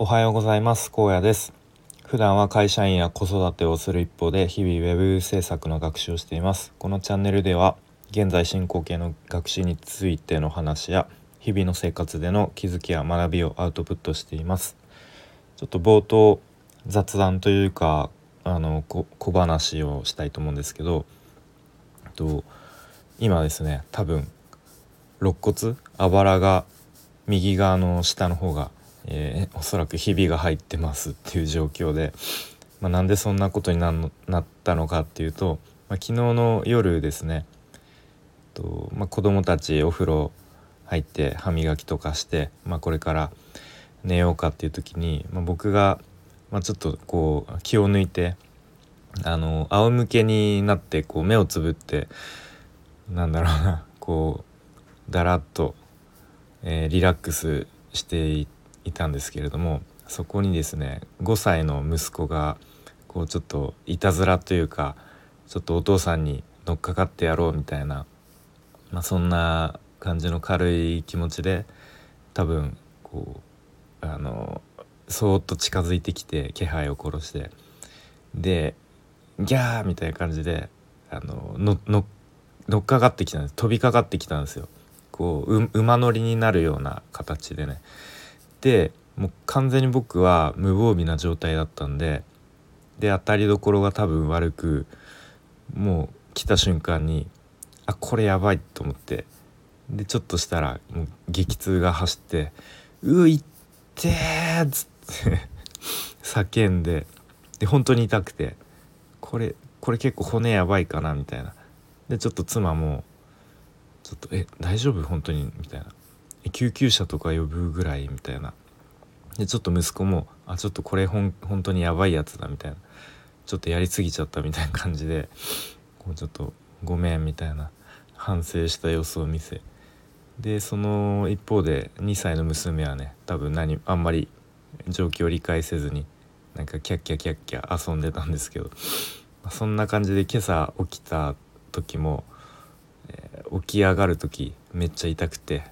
おはようございます。高野です。普段は会社員や子育てをする一方で日々ウェブ制作の学習をしています。このチャンネルでは現在進行形の学習についての話や日々の生活での気づきや学びをアウトプットしています。ちょっと冒頭雑談というかあの小話をしたいと思うんですけどと今ですね多分肋骨あばらが右側の下の方がえー、おそらくひびが入ってますっていう状況で、まあ、なんでそんなことになったのかっていうと、まあ、昨日の夜ですねと、まあ、子供たちお風呂入って歯磨きとかして、まあ、これから寝ようかっていう時に、まあ、僕が、まあ、ちょっとこう気を抜いてあの仰向けになってこう目をつぶってなんだろうなこうだらっと、えー、リラックスしていて。いたんですけれどもそこにですね5歳の息子がこうちょっといたずらというかちょっとお父さんに乗っかかってやろうみたいな、まあ、そんな感じの軽い気持ちで多分こうあのそーっと近づいてきて気配を殺してでギャーみたいな感じであのの乗っかかってきたんです。飛びかかってきたんですよ。こう馬乗りになるような形でね。でもう完全に僕は無防備な状態だったんでで当たりどころが多分悪くもう来た瞬間にあこれやばいと思ってでちょっとしたらもう激痛が走って「ういってー!」っつって 叫んでで本当に痛くてこれこれ結構骨やばいかなみたいな。でちょっと妻も「ちょっとえ大丈夫？本当に」みたいな。救急車とか呼ぶぐらいみたいな。でちょっと息子も「あちょっとこれほん本当にやばいやつだ」みたいな。ちょっとやりすぎちゃったみたいな感じでこうちょっと「ごめん」みたいな反省した様子を見せ。でその一方で2歳の娘はね多分何あんまり状況を理解せずになんかキャッキャキャッキャ遊んでたんですけど、まあ、そんな感じで今朝起きた時も、えー、起き上がる時めっちゃ痛くて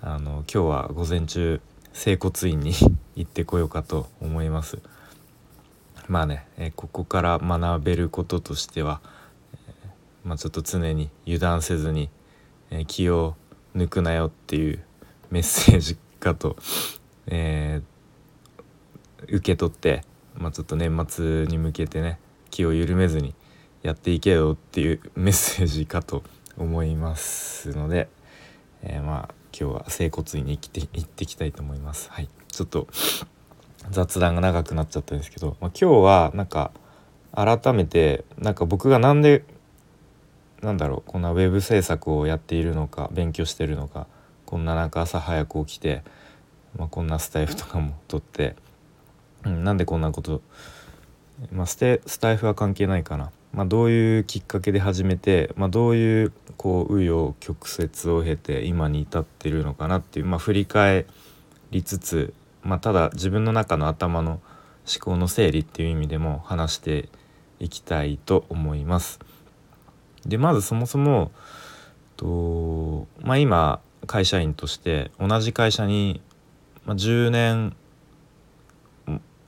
あの今日は午前中整骨院に 行ってこようかと思います。まあね、えここから学べることとしては、えまあ、ちょっと常に油断せずに、え気を抜くなよっていうメッセージかと、えー、受け取って、まあ、ちょっと年末に向けてね気を緩めずにやっていけよっていうメッセージかと思いますので、えー、まあ今日は整骨院に行って行ってきたいと思います。はい、ちょっと雑談が長くなっちゃったんですけど、まあ、今日はなんか改めてなんか僕が何でなんだろうこんなウェブ制作をやっているのか勉強してるのかこんななんか朝早く起きて、まあ、こんなスタイフとかも撮って、うん、なんでこんなこと、まあ、ステスタイフは関係ないかなまあ、どういうきっかけで始めて、まあ、どういうこう紆余曲折を経て今に至ってるのかなっていう、まあ、振り返りつつ、まあ、ただ自分の中の頭の思考の整理っていう意味でも話していきたいと思います。でまずそもそもと、まあ、今会社員として同じ会社に、ま、10年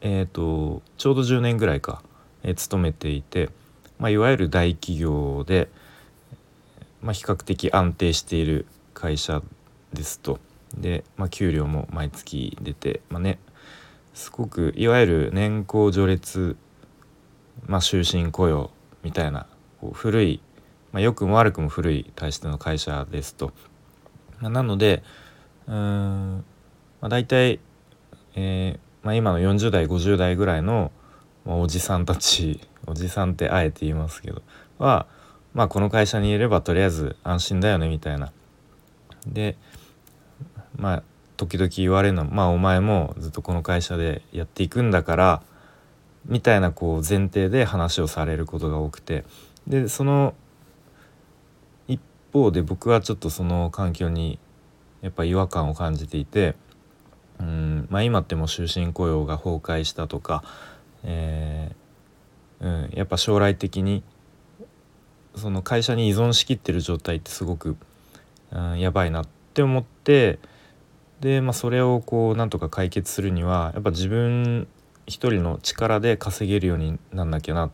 えっ、ー、とちょうど10年ぐらいか、えー、勤めていて。まあ、いわゆる大企業で、まあ、比較的安定している会社ですとで、まあ、給料も毎月出て、まあね、すごくいわゆる年功序列、まあ、終身雇用みたいなこう古い、まあ、良くも悪くも古い体質の会社ですと。まあ、なのでうん、まあ、大体、えーまあ、今の40代50代ぐらいのまおじさんたちおじさんってあえて言いますけどはまあこの会社にいればとりあえず安心だよねみたいな。でまあ時々言われるのまあお前もずっとこの会社でやっていくんだからみたいなこう前提で話をされることが多くてでその一方で僕はちょっとその環境にやっぱ違和感を感じていてうんまあ今っても終身雇用が崩壊したとかえー、うん、やっぱ将来的にその会社に依存しきってる状態ってすごく、うん、やばいなって思ってで、まあ、それをこうなんとか解決するにはやっぱ自分一人の力で稼げるようになんなきゃなっ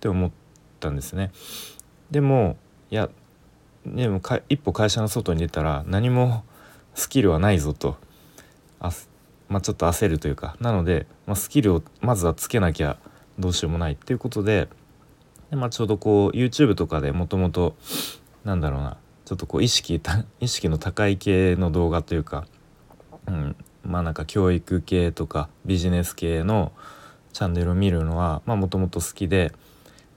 て思ったんですね。でもいやでもか一歩会社の外に出たら何もスキルはないぞと、まあ、ちょっと焦るというかなので、まあ、スキルをまずはつけなきゃどうしようもないっていうことでで、まあ、ちょうどこう YouTube とかでもともとなんだろうなちょっとこう意識 意識の高い系の動画というか、うん、まあなんか教育系とかビジネス系のチャンネルを見るのはもともと好きで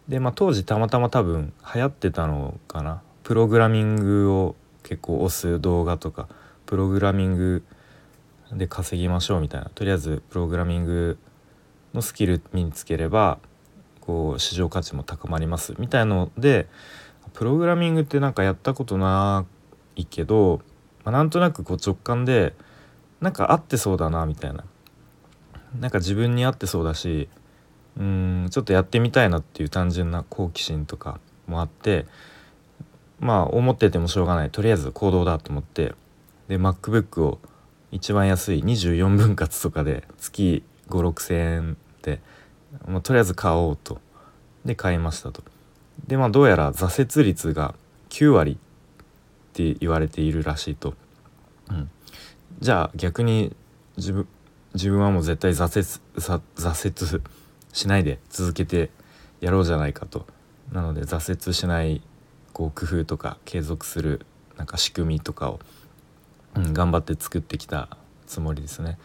で、まあ、当時たまたま多分流行ってたのかなプログラミングを結構押す動画とかプログラミングで稼ぎましょうみたいな。とりあえずプログラミングのスキル身につければこう市場価値も高まります。みたいのでプログラミングってなんかやったことないけど、まあ、なんとなくこう直感でなんか合ってそうだなみたいな。なんか自分に合ってそうだしうんちょっとやってみたいなっていう単純な好奇心とかもあってまあ思っててもしょうがない。とりあえず行動だと思って。で MacBook を一番安い24分割とかで月5,6,000円で、まあ、とりあえず買おうとで買いましたと。でまあどうやら挫折率が9割って言われているらしいと。うん、じゃあ逆に自分自分はもう絶対挫折挫折しないで続けてやろうじゃないかと。なので挫折しないこう工夫とか継続するなんか仕組みとかを、うん、頑張って作ってきたつもりですね。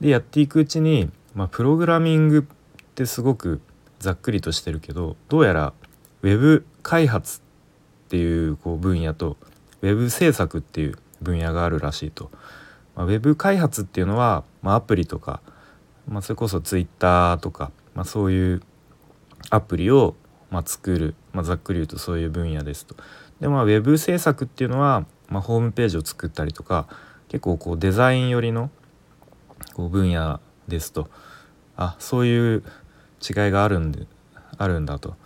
でやっていくうちに、まあ、プログラミングってすごくざっくりとしてるけどどうやらウェブ開発っていうこう分野とウェブ制作っていう分野があるらしいと。まあ、ウェブ開発っていうのは、まあ、アプリとか、まあ、それこそツイッターとか、まあ、そういうアプリをまあ、作る、まあ、ざっくり言うとそういう分野ですと。でまあウェブ制作っていうのは、まあ、ホームページを作ったりとか結構こうデザイン寄りのこう分野ですとあそういう違いがあるんであるんだと。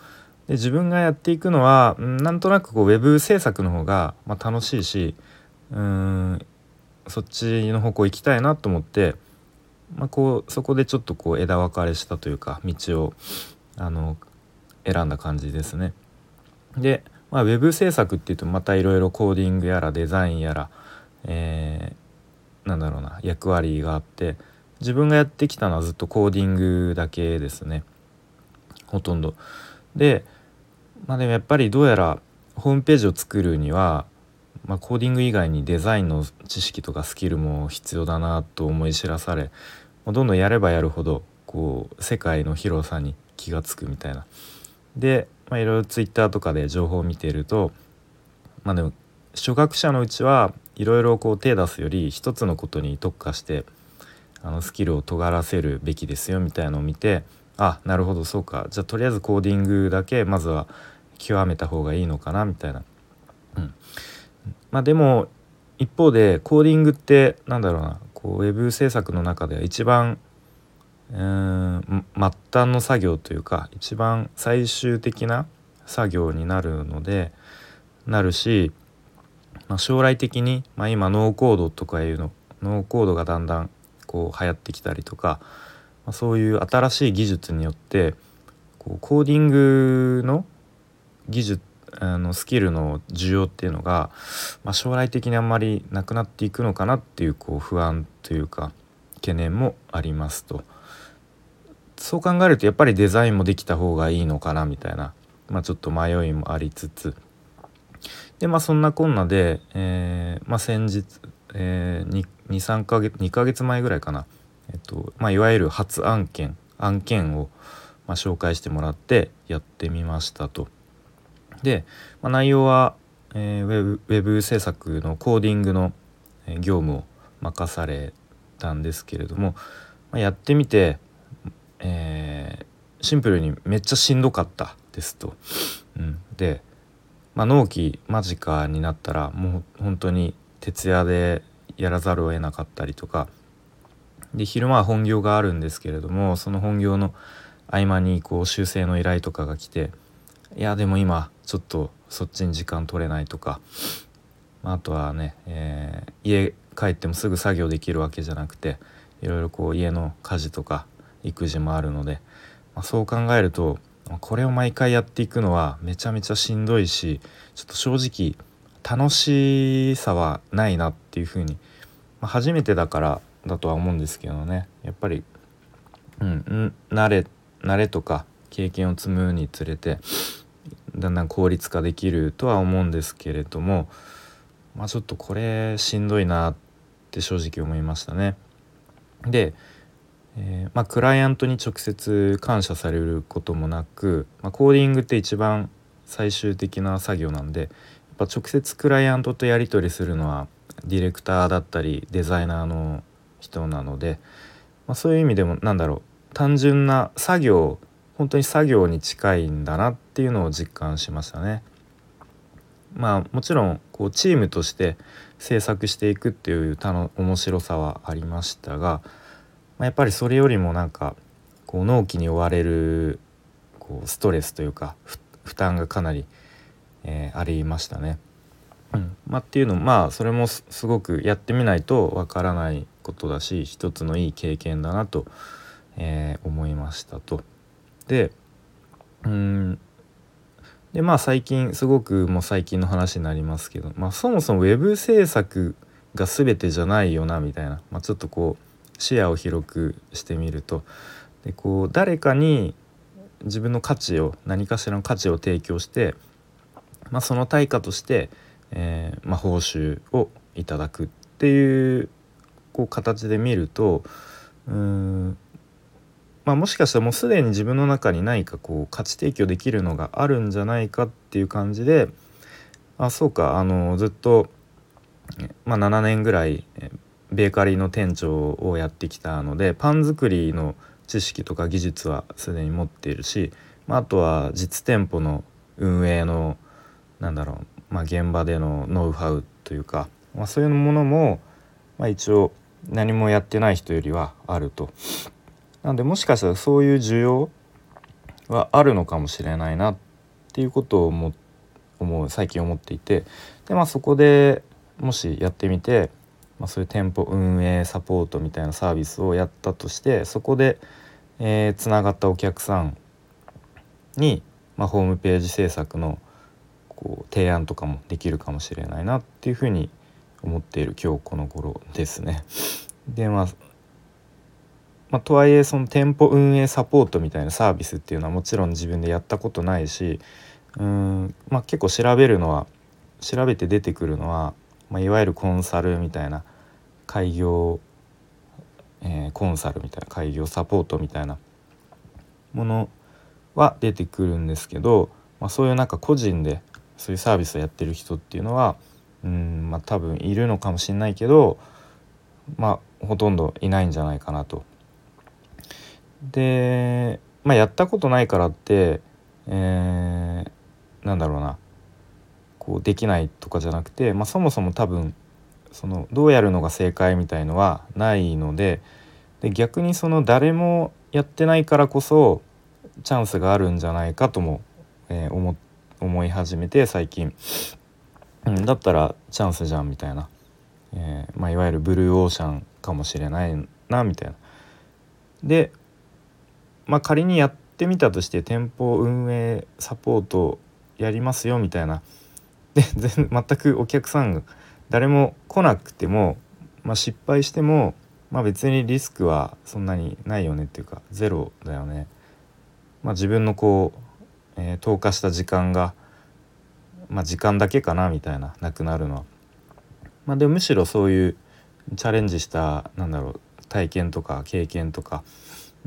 で自分がやっていくのはなんとなくこうウェブ制作の方が、まあ、楽しいしうんそっちの方向行きたいなと思って、まあ、こうそこでちょっとこう枝分かれしたというか道をあの選んだ感じですね。で、まあ、ウェブ制作っていうとまたいろいろコーディングやらデザインやら、えー、なんだろうな役割があって自分がやってきたのはずっとコーディングだけですねほとんど。でまあでもやっぱりどうやらホームページを作るには、まあ、コーディング以外にデザインの知識とかスキルも必要だなと思い知らされどんどんやればやるほどこう世界の広さに気が付くみたいなで、まあ、いろいろツイッターとかで情報を見てるとまあでも初学者のうちはいろいろこう手出すより一つのことに特化してあのスキルを尖らせるべきですよみたいのを見てあなるほどそうか。じゃあとりあえずコーディングだけまずは極めた方がいいのかなみたいな。うん、まあでも一方でコーディングってなんだろうな。こうウェブ制作の中では一番うん末端の作業というか一番最終的な作業になるのでなるし、まあ、将来的に、まあ、今ノーコードとかいうのノーコードがだんだんこう流行ってきたりとか、まあ、そういう新しい技術によってこうコーディングの技術あのスキルの需要っていうのが、まあ、将来的にあんまりなくなっていくのかなっていうこう不安というか懸念もありますと。そう考えるとやっぱりデザインもできた方がいいのかなみたいな、まあ、ちょっと迷いもありつつ。でまあそんなこんなで、えー、まあ、先日、えー、23ヶ月2ヶ月前ぐらいかな、えっとまあ、いわゆる初案件案件を、ま、紹介してもらってやってみましたと。で、まあ、内容は、えー、ウェブウェブ制作のコーディングの業務を任されたんですけれども、まあ、やってみてえー、シンプルにめっちゃしんどかったですと。うん、で、まあ、納期間近になったらもう本当に徹夜でやらざるを得なかったりとか。で昼間は本業があるんですけれどもその本業の合間にこう修正の依頼とかが来ていやでも今ちょっとそっちに時間取れないとか。まあとはね、えー、家帰ってもすぐ作業できるわけじゃなくていろいろこう家の家事とか育児もあるので、まあ、そう考えるとこれを毎回やっていくのはめちゃめちゃしんどいしちょっと正直楽しさはないなっていうふうに、まあ、初めてだからだとは思うんですけどねやっぱり、うん、慣れ慣れとか経験を積むにつれてだんだん効率化できるとは思うんですけれどもまあちょっとこれしんどいなって正直思いましたね。で、えー、まあ、クライアントに直接感謝されることもなく、まあ、コーディングって一番最終的な作業なんでやっぱ直接クライアントとやり取りするのはディレクターだったりデザイナーの人なので、まあ、そういう意味でもなんだろう単純な作業本当に作業に近いんだなっていうのを実感しましたね。まあもちろんこうチームとして制作していくっていう面白さはありましたが、まあ、やっぱりそれよりもなんかこう納期に追われるこうストレスというか負担がかなり、えー、ありましたね。うんまあ、っていうのまあそれもすごくやってみないとわからないことだし一つのいい経験だなと、えー、思いましたと。でうんでまあ最近すごくもう最近の話になりますけど、まあ、そもそも web 制作が全てじゃないよなみたいな、まあ、ちょっとこう視野を広くしてみるとでこう誰かに自分の価値を何かしらの価値を提供して、まあ、その対価として、えー、まあ、報酬をいただくっていうこう形で見るとうんまあ、もしかしたらもうすでに自分の中に何かこう価値提供できるのがあるんじゃないかっていう感じであそうかあのずっと、まあ、7年ぐらいベーカリーの店長をやってきたのでパン作りの知識とか技術はすでに持っているし、まあ、あとは実店舗の運営のなんだろう、まあ、現場でのノウハウというか、まあ、そういうものも、まあ、一応何もやってない人よりはあると。なんでもしかしたらそういう需要はあるのかもしれないなっていうことを思う最近思っていてでまあそこでもしやってみて、まあ、そういう店舗運営サポートみたいなサービスをやったとしてそこでつな、えー、がったお客さんに、まあ、ホームページ制作のこう提案とかもできるかもしれないなっていうふうに思っている今日この頃ですね。でまあまあ、とはいえその店舗運営サポートみたいなサービスっていうのはもちろん自分でやったことないしうん、まあ、結構調べるのは調べて出てくるのは、まあ、いわゆるコンサルみたいな開業、えー、コンサルみたいな開業サポートみたいなものは出てくるんですけど、まあ、そういうなんか個人でそういうサービスをやってる人っていうのはうんまあ多分いるのかもしれないけどまあほとんどいないんじゃないかなと。で、まあ、やったことないからって、えー、なんだろうなこうできないとかじゃなくて、まあ、そもそも多分そのどうやるのが正解みたいのはないのでで逆にその誰もやってないからこそチャンスがあるんじゃないかとも、えー、思思い始めて最近、うん、だったらチャンスじゃんみたいな、えーまあ、いわゆるブルーオーシャンかもしれないなみたいな。でまあ、仮にやってみたとして店舗運営サポートやりますよみたいな。で全全くお客さんが誰も来なくても、まあ、失敗しても、まあ、別にリスクはそんなにないよねっていうかゼロだよね。まあ、自分のこう、えー、投下した時間が、まあ、時間だけかなみたいななくなるのは。まあ、でむしろそういうチャレンジしたなんだろう体験とか経験とか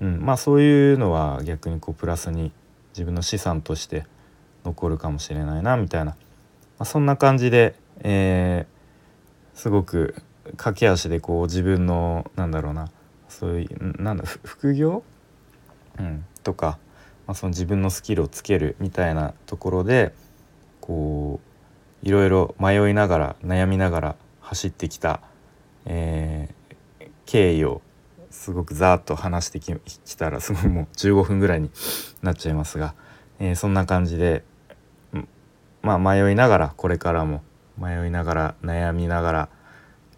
うん、まあそういうのは逆にこうプラスに自分の資産として残るかもしれないなみたいな、まあ、そんな感じで、えー、すごく駆け足でこう自分のなんだろうなそういうなんだ副業、うん、とか、まあ、その自分のスキルをつけるみたいなところでこういろいろ迷いながら悩みながら走ってきた、えー、経緯をすごくざーっと話してきたらすごいもう15分ぐらいになっちゃいますが、えー、そんな感じでまあ迷いながらこれからも迷いながら悩みながら、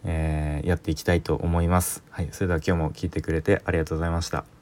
えーやっていきたいと思います。はい、それでは今日も聞いてくれてありがとうございました。